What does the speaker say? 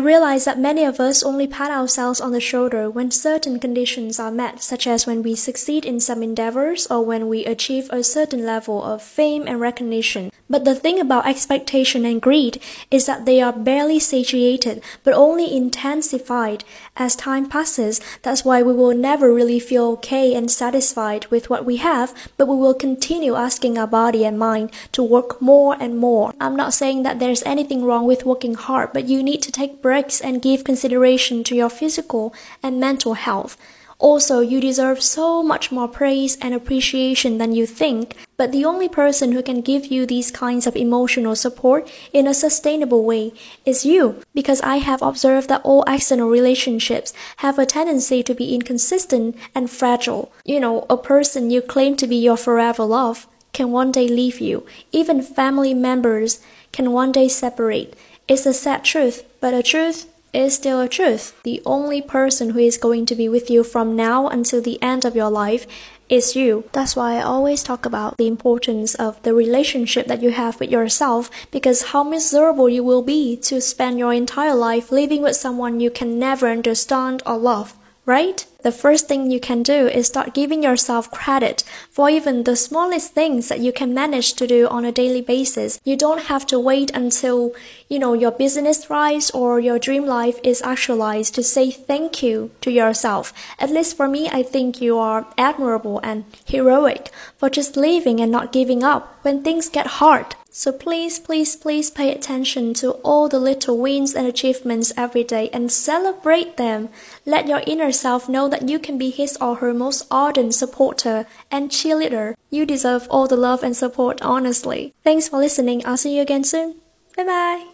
I realize that many of us only pat ourselves on the shoulder when certain conditions are met, such as when we succeed in some endeavors or when we achieve a certain level of fame and recognition. But the thing about expectation and greed is that they are barely satiated, but only intensified as time passes. That's why we will never really feel okay and satisfied with what we have, but we will continue asking our body and mind to work more and more. I'm not saying that there's anything wrong with working hard, but you need to take breaks and give consideration to your physical and mental health. Also, you deserve so much more praise and appreciation than you think, but the only person who can give you these kinds of emotional support in a sustainable way is you. Because I have observed that all external relationships have a tendency to be inconsistent and fragile. You know, a person you claim to be your forever love can one day leave you. Even family members can one day separate. It's a sad truth, but a truth is still a truth. The only person who is going to be with you from now until the end of your life is you. That's why I always talk about the importance of the relationship that you have with yourself because how miserable you will be to spend your entire life living with someone you can never understand or love right? The first thing you can do is start giving yourself credit for even the smallest things that you can manage to do on a daily basis. You don't have to wait until, you know, your business thrives or your dream life is actualized to say thank you to yourself. At least for me, I think you are admirable and heroic for just living and not giving up when things get hard. So please, please, please pay attention to all the little wins and achievements every day and celebrate them. Let your inner self know that you can be his or her most ardent supporter and cheerleader. You deserve all the love and support honestly. Thanks for listening. I'll see you again soon. Bye bye.